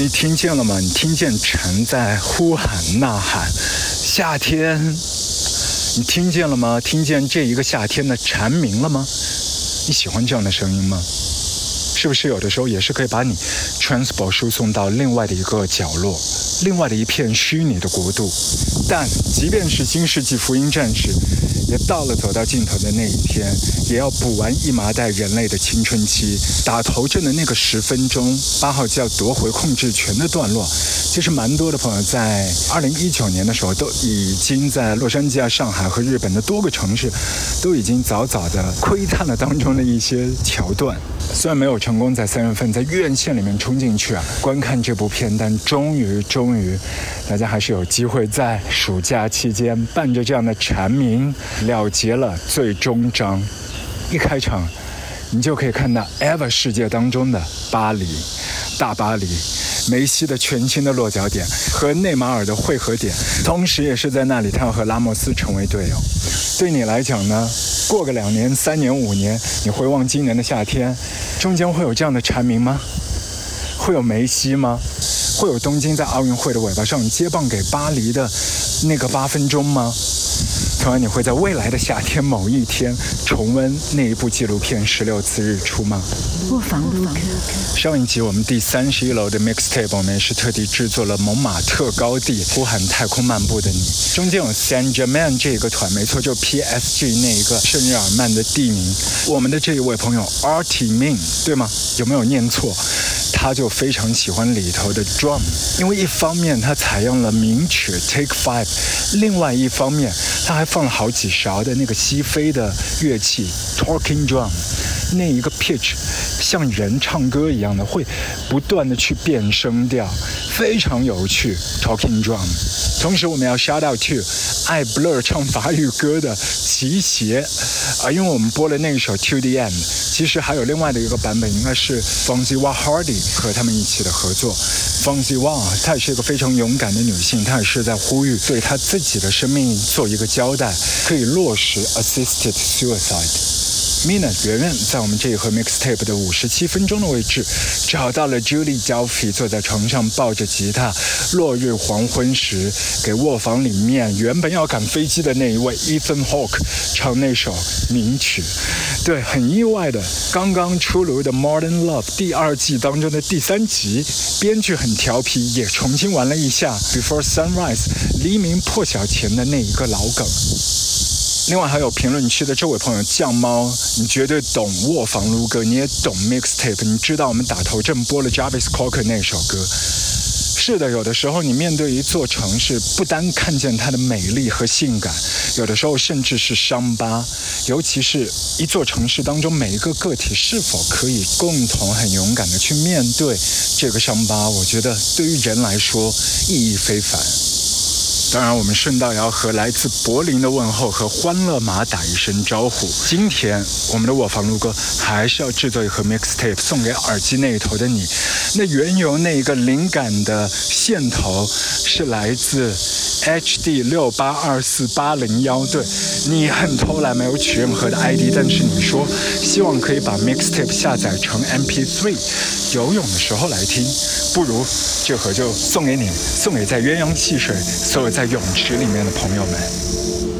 你听见了吗？你听见蝉在呼喊呐喊，夏天，你听见了吗？听见这一个夏天的蝉鸣了吗？你喜欢这样的声音吗？是不是有的时候也是可以把你 transport 输送到另外的一个角落，另外的一片虚拟的国度？但即便是新世纪福音战士。也到了走到尽头的那一天，也要补完一麻袋人类的青春期。打头阵的那个十分钟，八号就要夺回控制权的段落，其实蛮多的朋友在二零一九年的时候，都已经在洛杉矶啊、上海和日本的多个城市，都已经早早的窥探了当中的一些桥段。虽然没有成功在三月份在院线里面冲进去啊观看这部片，但终于终于，大家还是有机会在暑假期间伴着这样的蝉鸣。了结了最终章，一开场，你就可以看到 Ever 世界当中的巴黎，大巴黎，梅西的全新的落脚点和内马尔的汇合点，同时也是在那里他要和拉莫斯成为队友。对你来讲呢？过个两年、三年、五年，你回望今年的夏天，中间会有这样的蝉鸣吗？会有梅西吗？会有东京在奥运会的尾巴上接棒给巴黎的那个八分钟吗？同样，你会在未来的夏天某一天重温那一部纪录片《十六次日出》吗？上一集我们第三十一楼的 mixtape，我们也是特地制作了蒙马特高地呼喊太空漫步的你。中间有 Saint Germain 这个团，没错，就 PSG 那一个圣日耳曼的地名。我们的这一位朋友 Artie Min，对吗？有没有念错？他就非常喜欢里头的 drum，因为一方面他采用了名曲 Take Five，另外一方面他还放了好几勺的那个西非的乐器 Talking Drum，那一个 pitch 像人唱歌一样的，会不断的去变声调，非常有趣 Talking Drum。同时我们要 shout out to 爱 Blur 唱法语歌的齐协，啊，因为我们播了那一首 To the End，其实还有另外的一个版本，应该是 f o n z i w a Hardy。和他们一起的合作 Fonzie w a 她也是一个非常勇敢的女性，她也是在呼吁对她自己的生命做一个交代，可以落实 assisted suicide。Mina 圆圆在我们这一盒 mixtape 的五十七分钟的位置，找到了 Julie Jeffy 坐在床上抱着吉他，落日黄昏时给卧房里面原本要赶飞机的那一位 Ethan Hawke 唱那首名曲。对，很意外的，刚刚出炉的 Modern Love 第二季当中的第三集，编剧很调皮，也重新玩了一下 Before Sunrise 黎明破晓前的那一个老梗。另外还有评论区的这位朋友酱猫，你绝对懂卧房撸歌，你也懂 mixtape，你知道我们打头阵播了 Javis Cocker 那首歌。是的，有的时候你面对一座城市，不单看见它的美丽和性感，有的时候甚至是伤疤。尤其是一座城市当中每一个个体是否可以共同很勇敢的去面对这个伤疤，我觉得对于人来说意义非凡。当然，我们顺道也要和来自柏林的问候和欢乐马打一声招呼。今天我们的我房录歌还是要制作一盒 mixtape 送给耳机那一头的你。那缘由那一个灵感的线头是来自 HD 六八二四八零幺。对你很偷懒，没有取任何的 ID，但是你说希望可以把 mixtape 下载成 MP3，游泳的时候来听。不如这盒就送给你，送给在鸳鸯戏水所有在泳池里面的朋友们。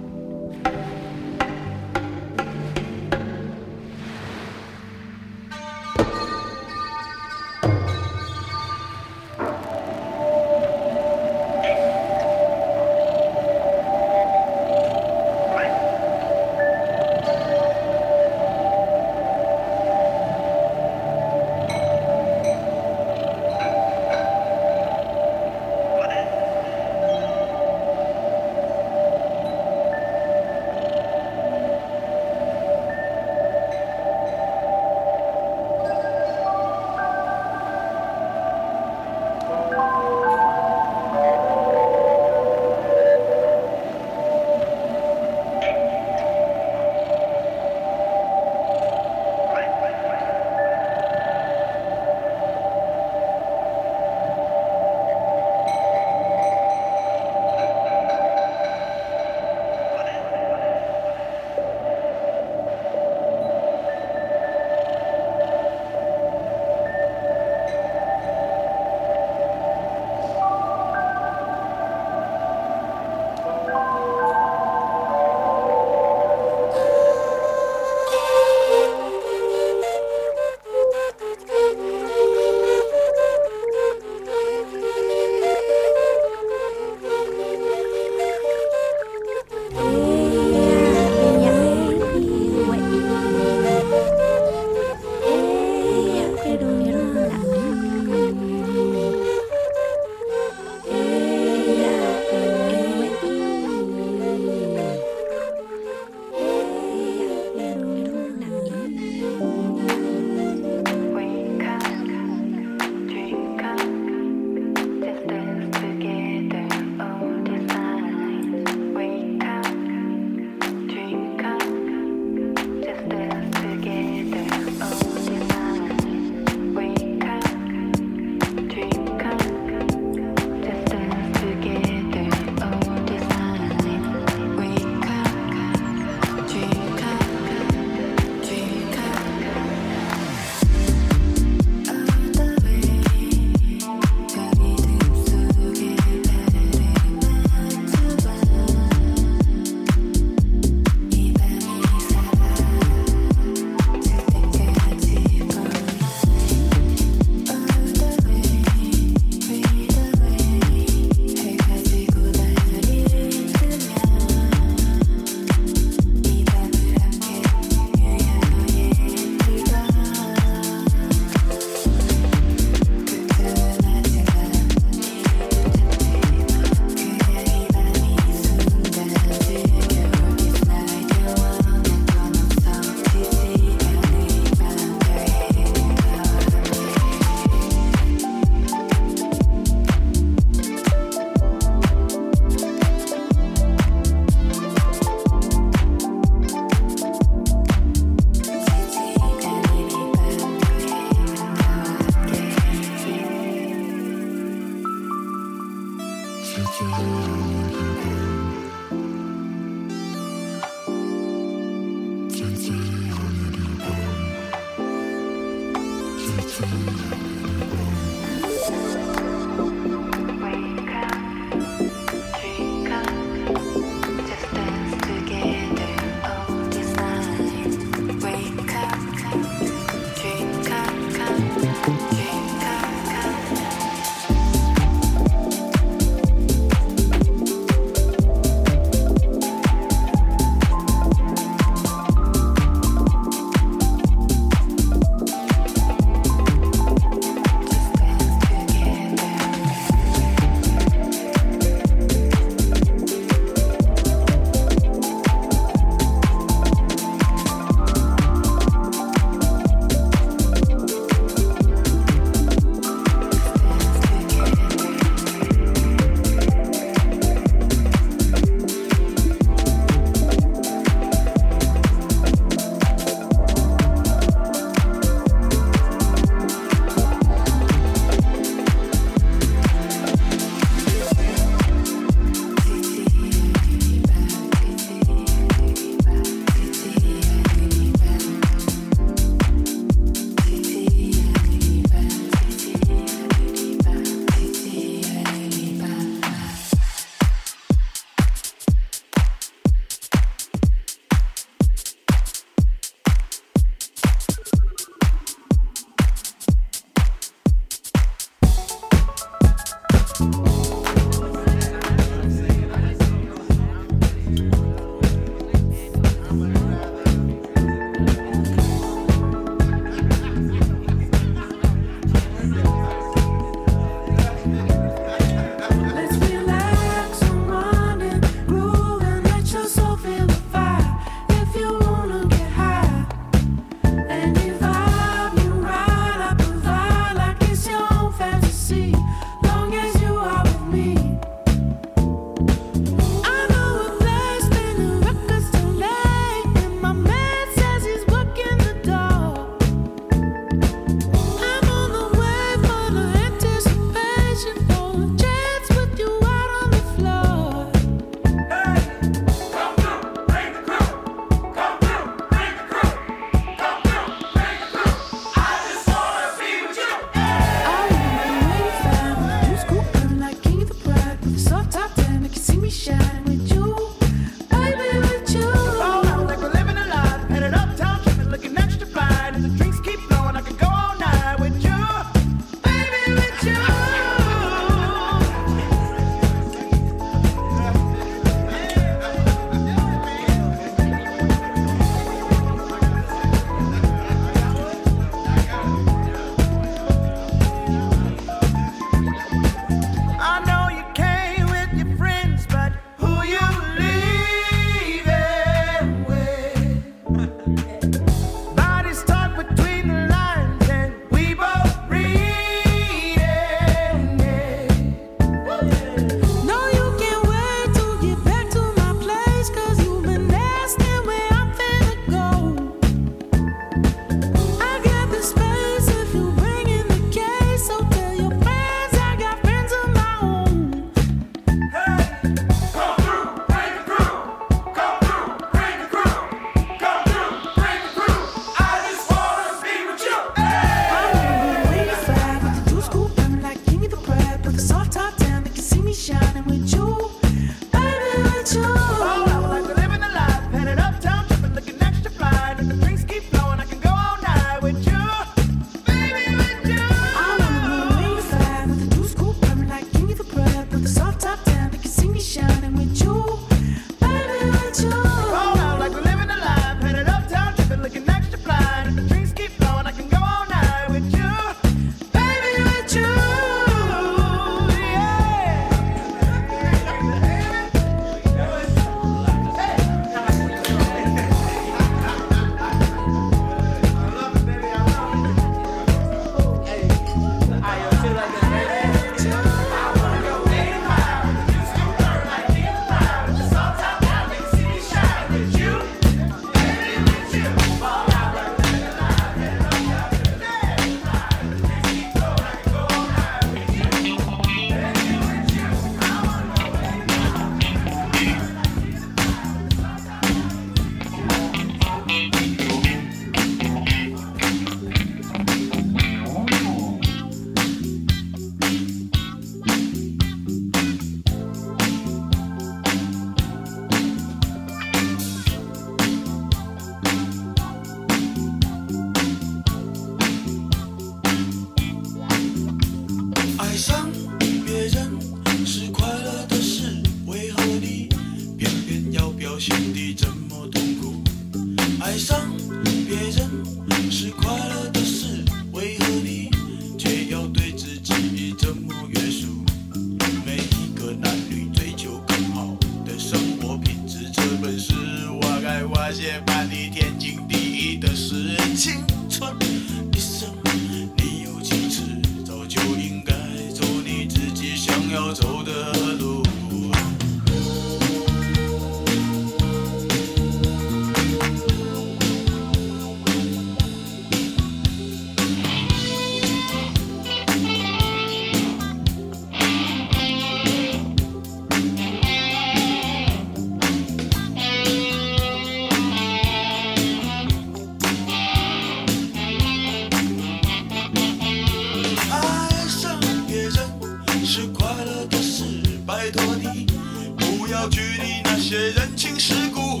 人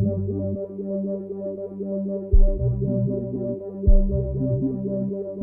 Thank you.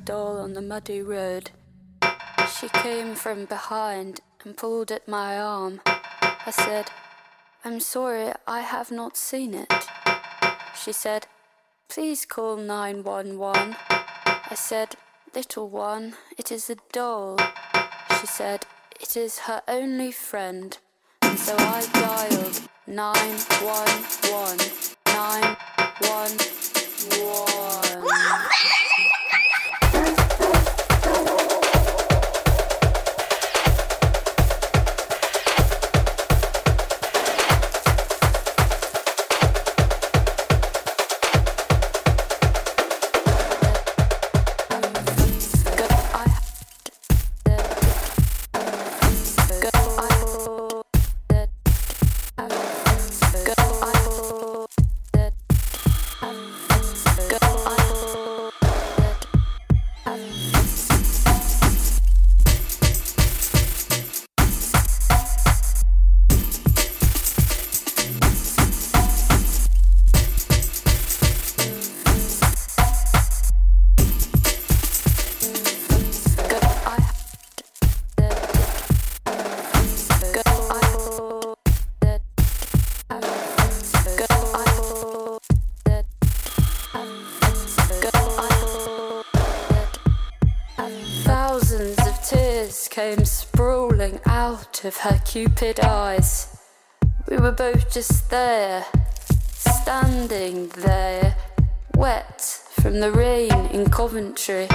Doll on the muddy road. She came from behind and pulled at my arm. I said, I'm sorry, I have not seen it. She said, Please call 911. I said, Little one, it is a doll. She said, It is her only friend. So I dialed 911. 911. Cupid eyes. We were both just there, standing there, wet from the rain in Coventry.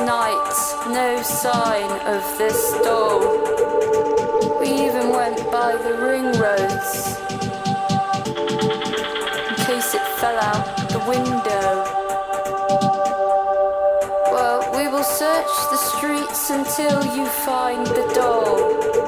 Night, no sign of this doll. We even went by the ring roads in case it fell out the window. Well, we will search the streets until you find the doll.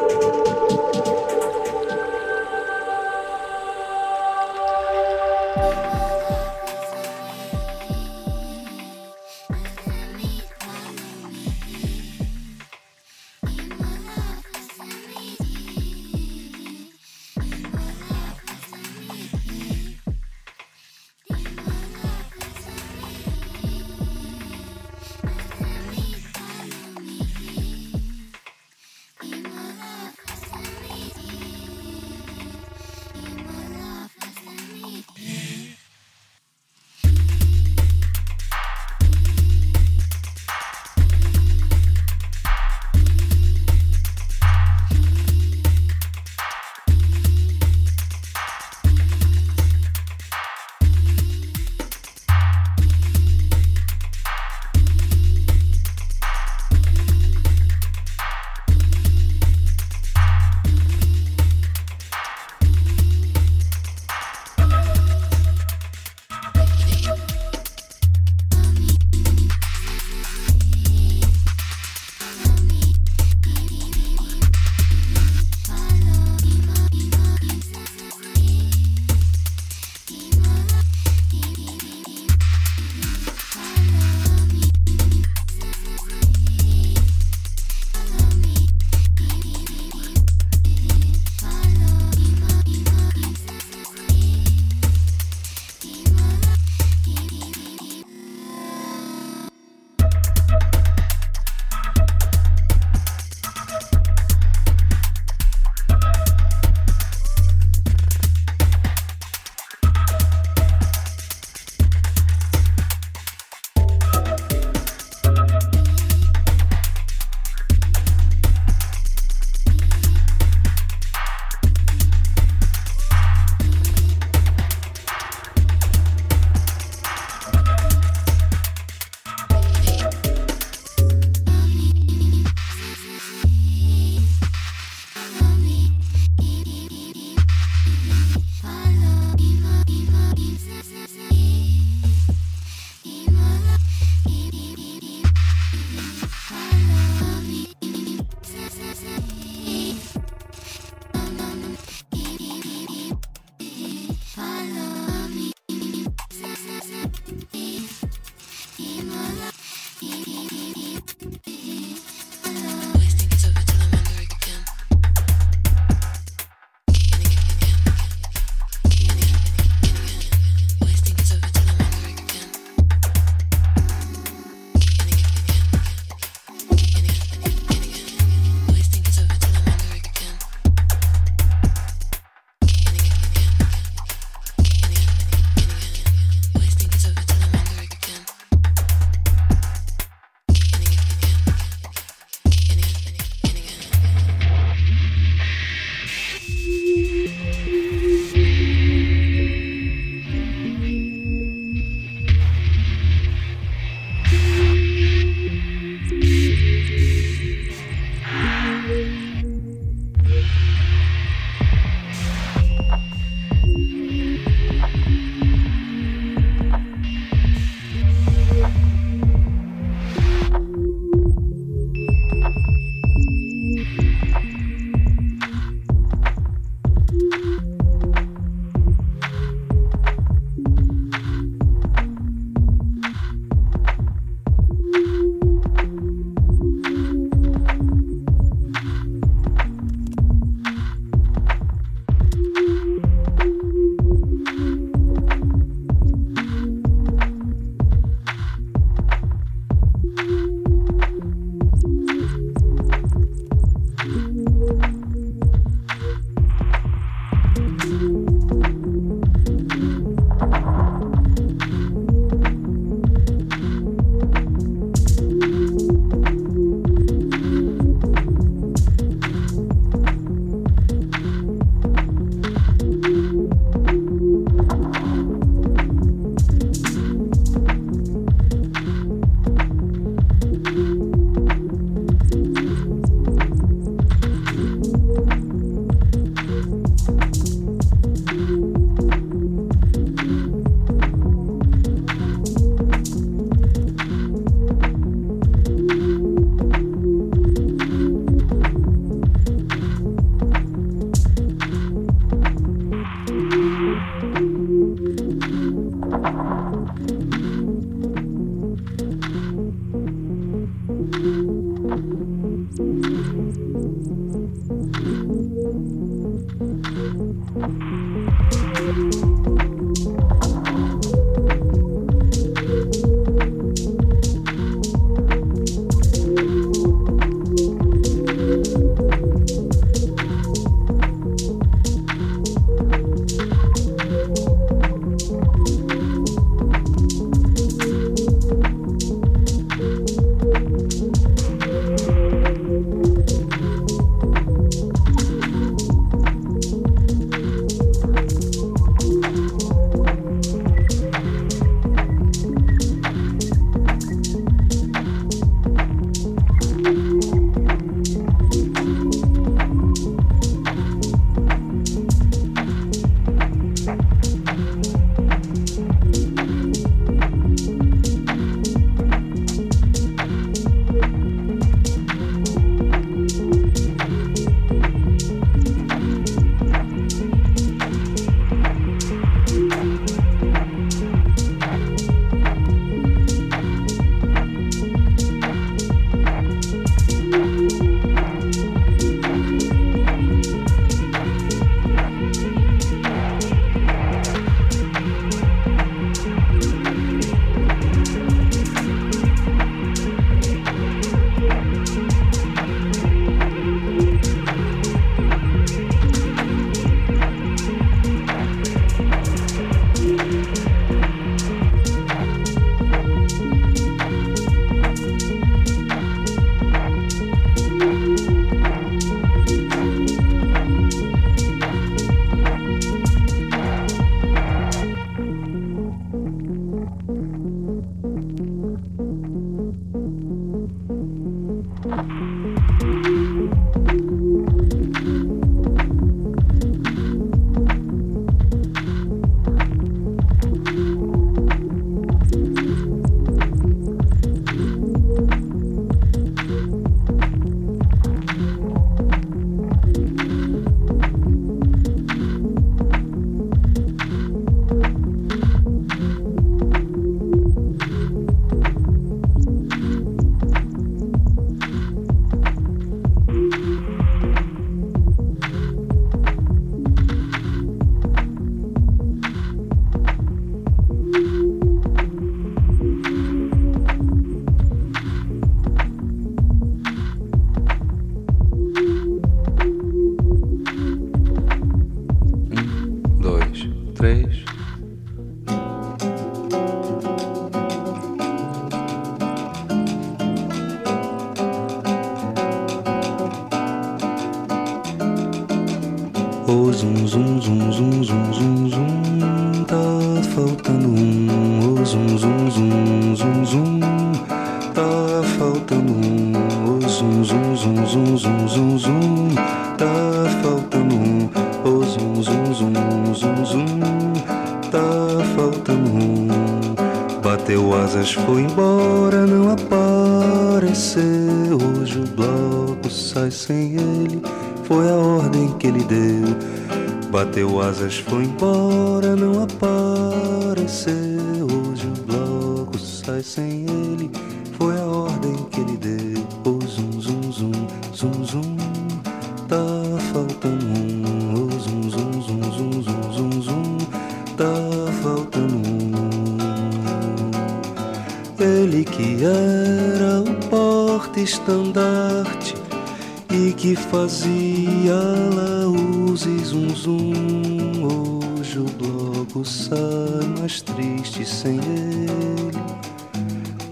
tempo sai mais triste sem ele.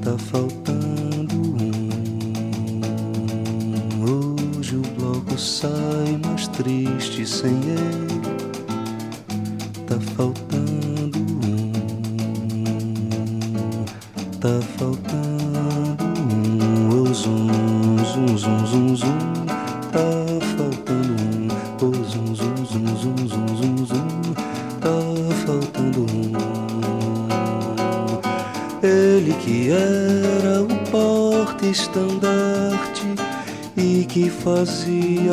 Tá faltando um. Hoje o bloco sai mais triste sem ele. see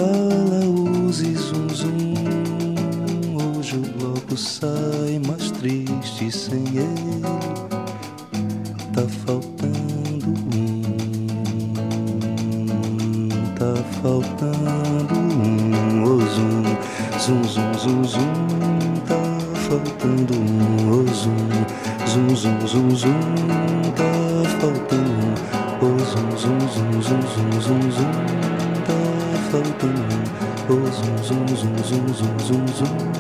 zoom, zoom, zoom, zoom, zoom, zoom.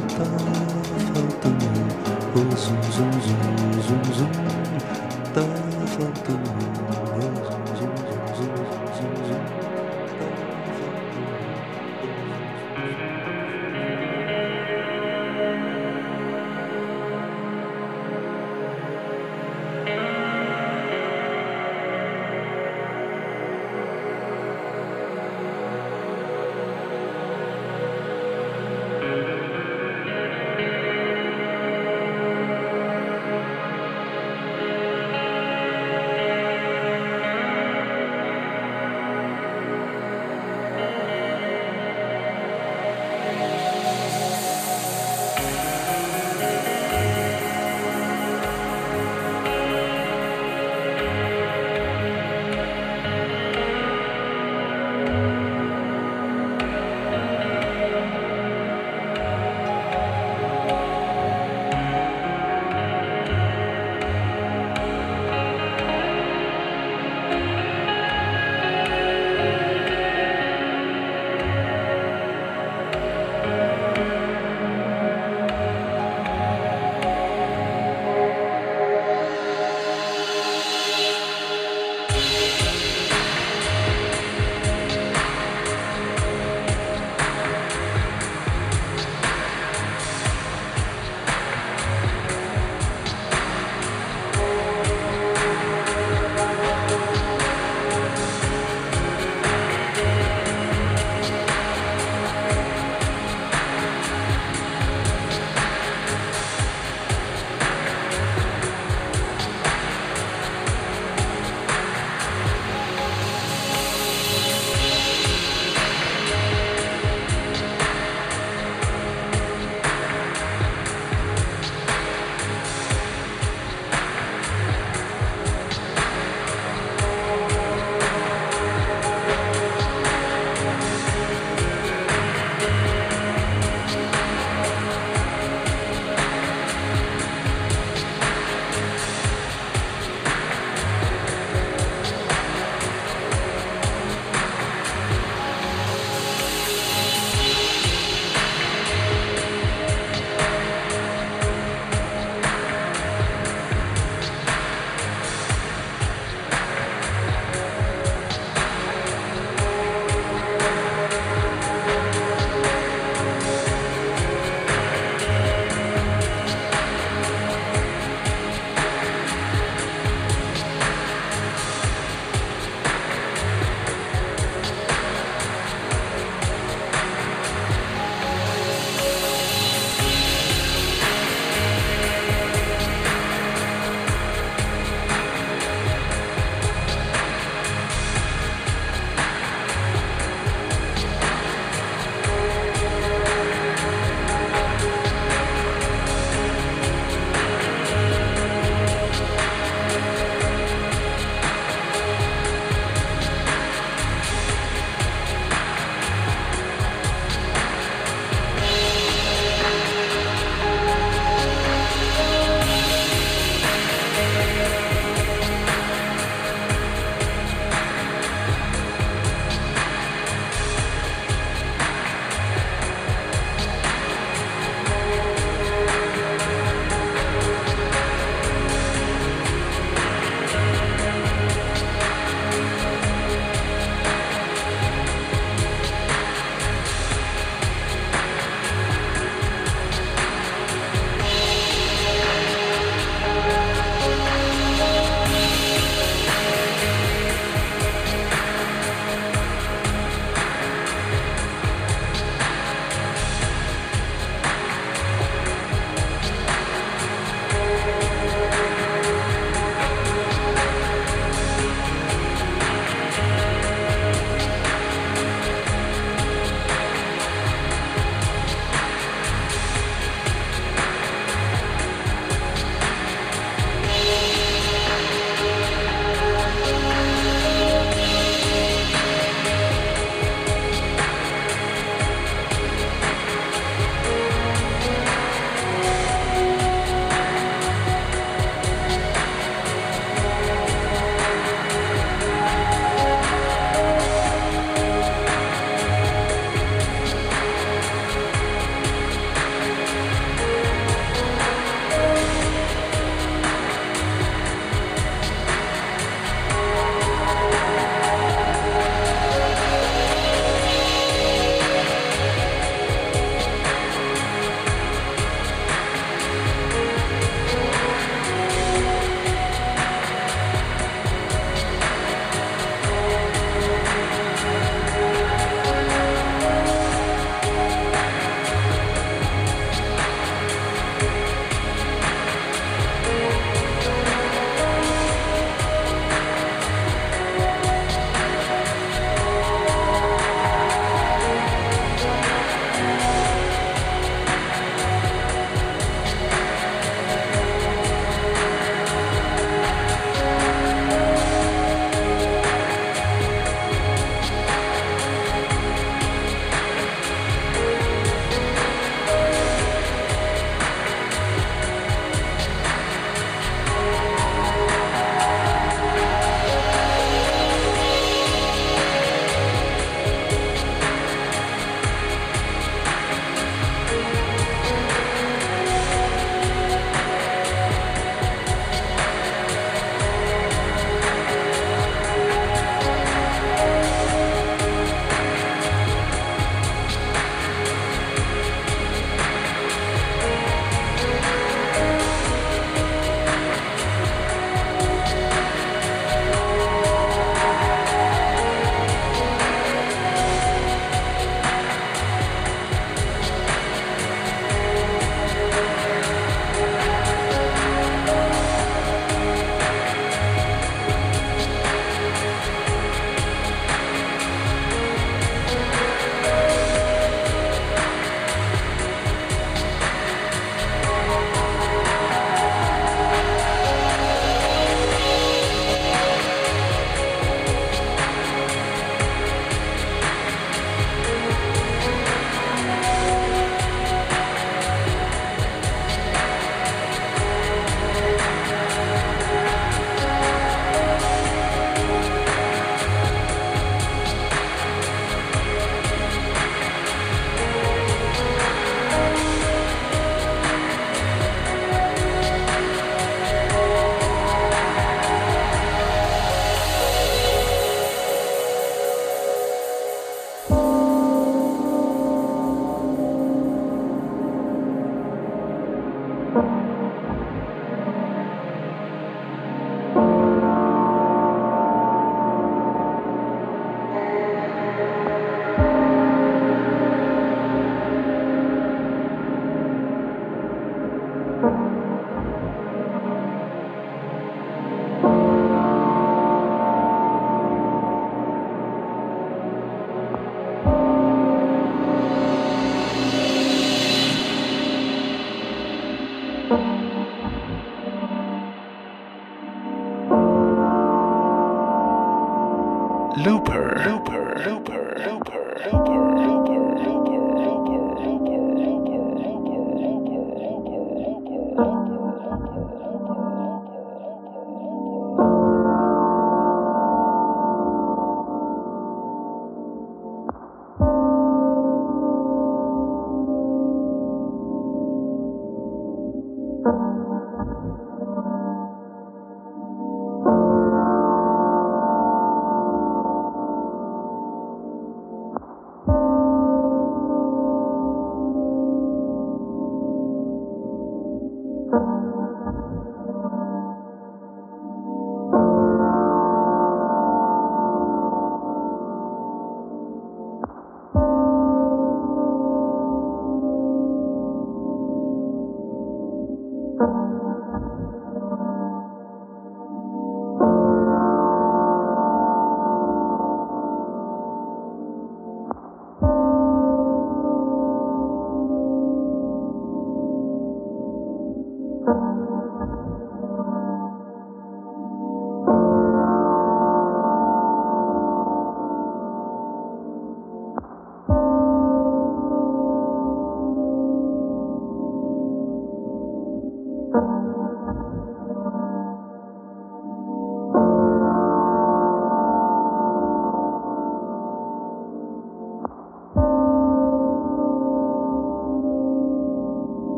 help her.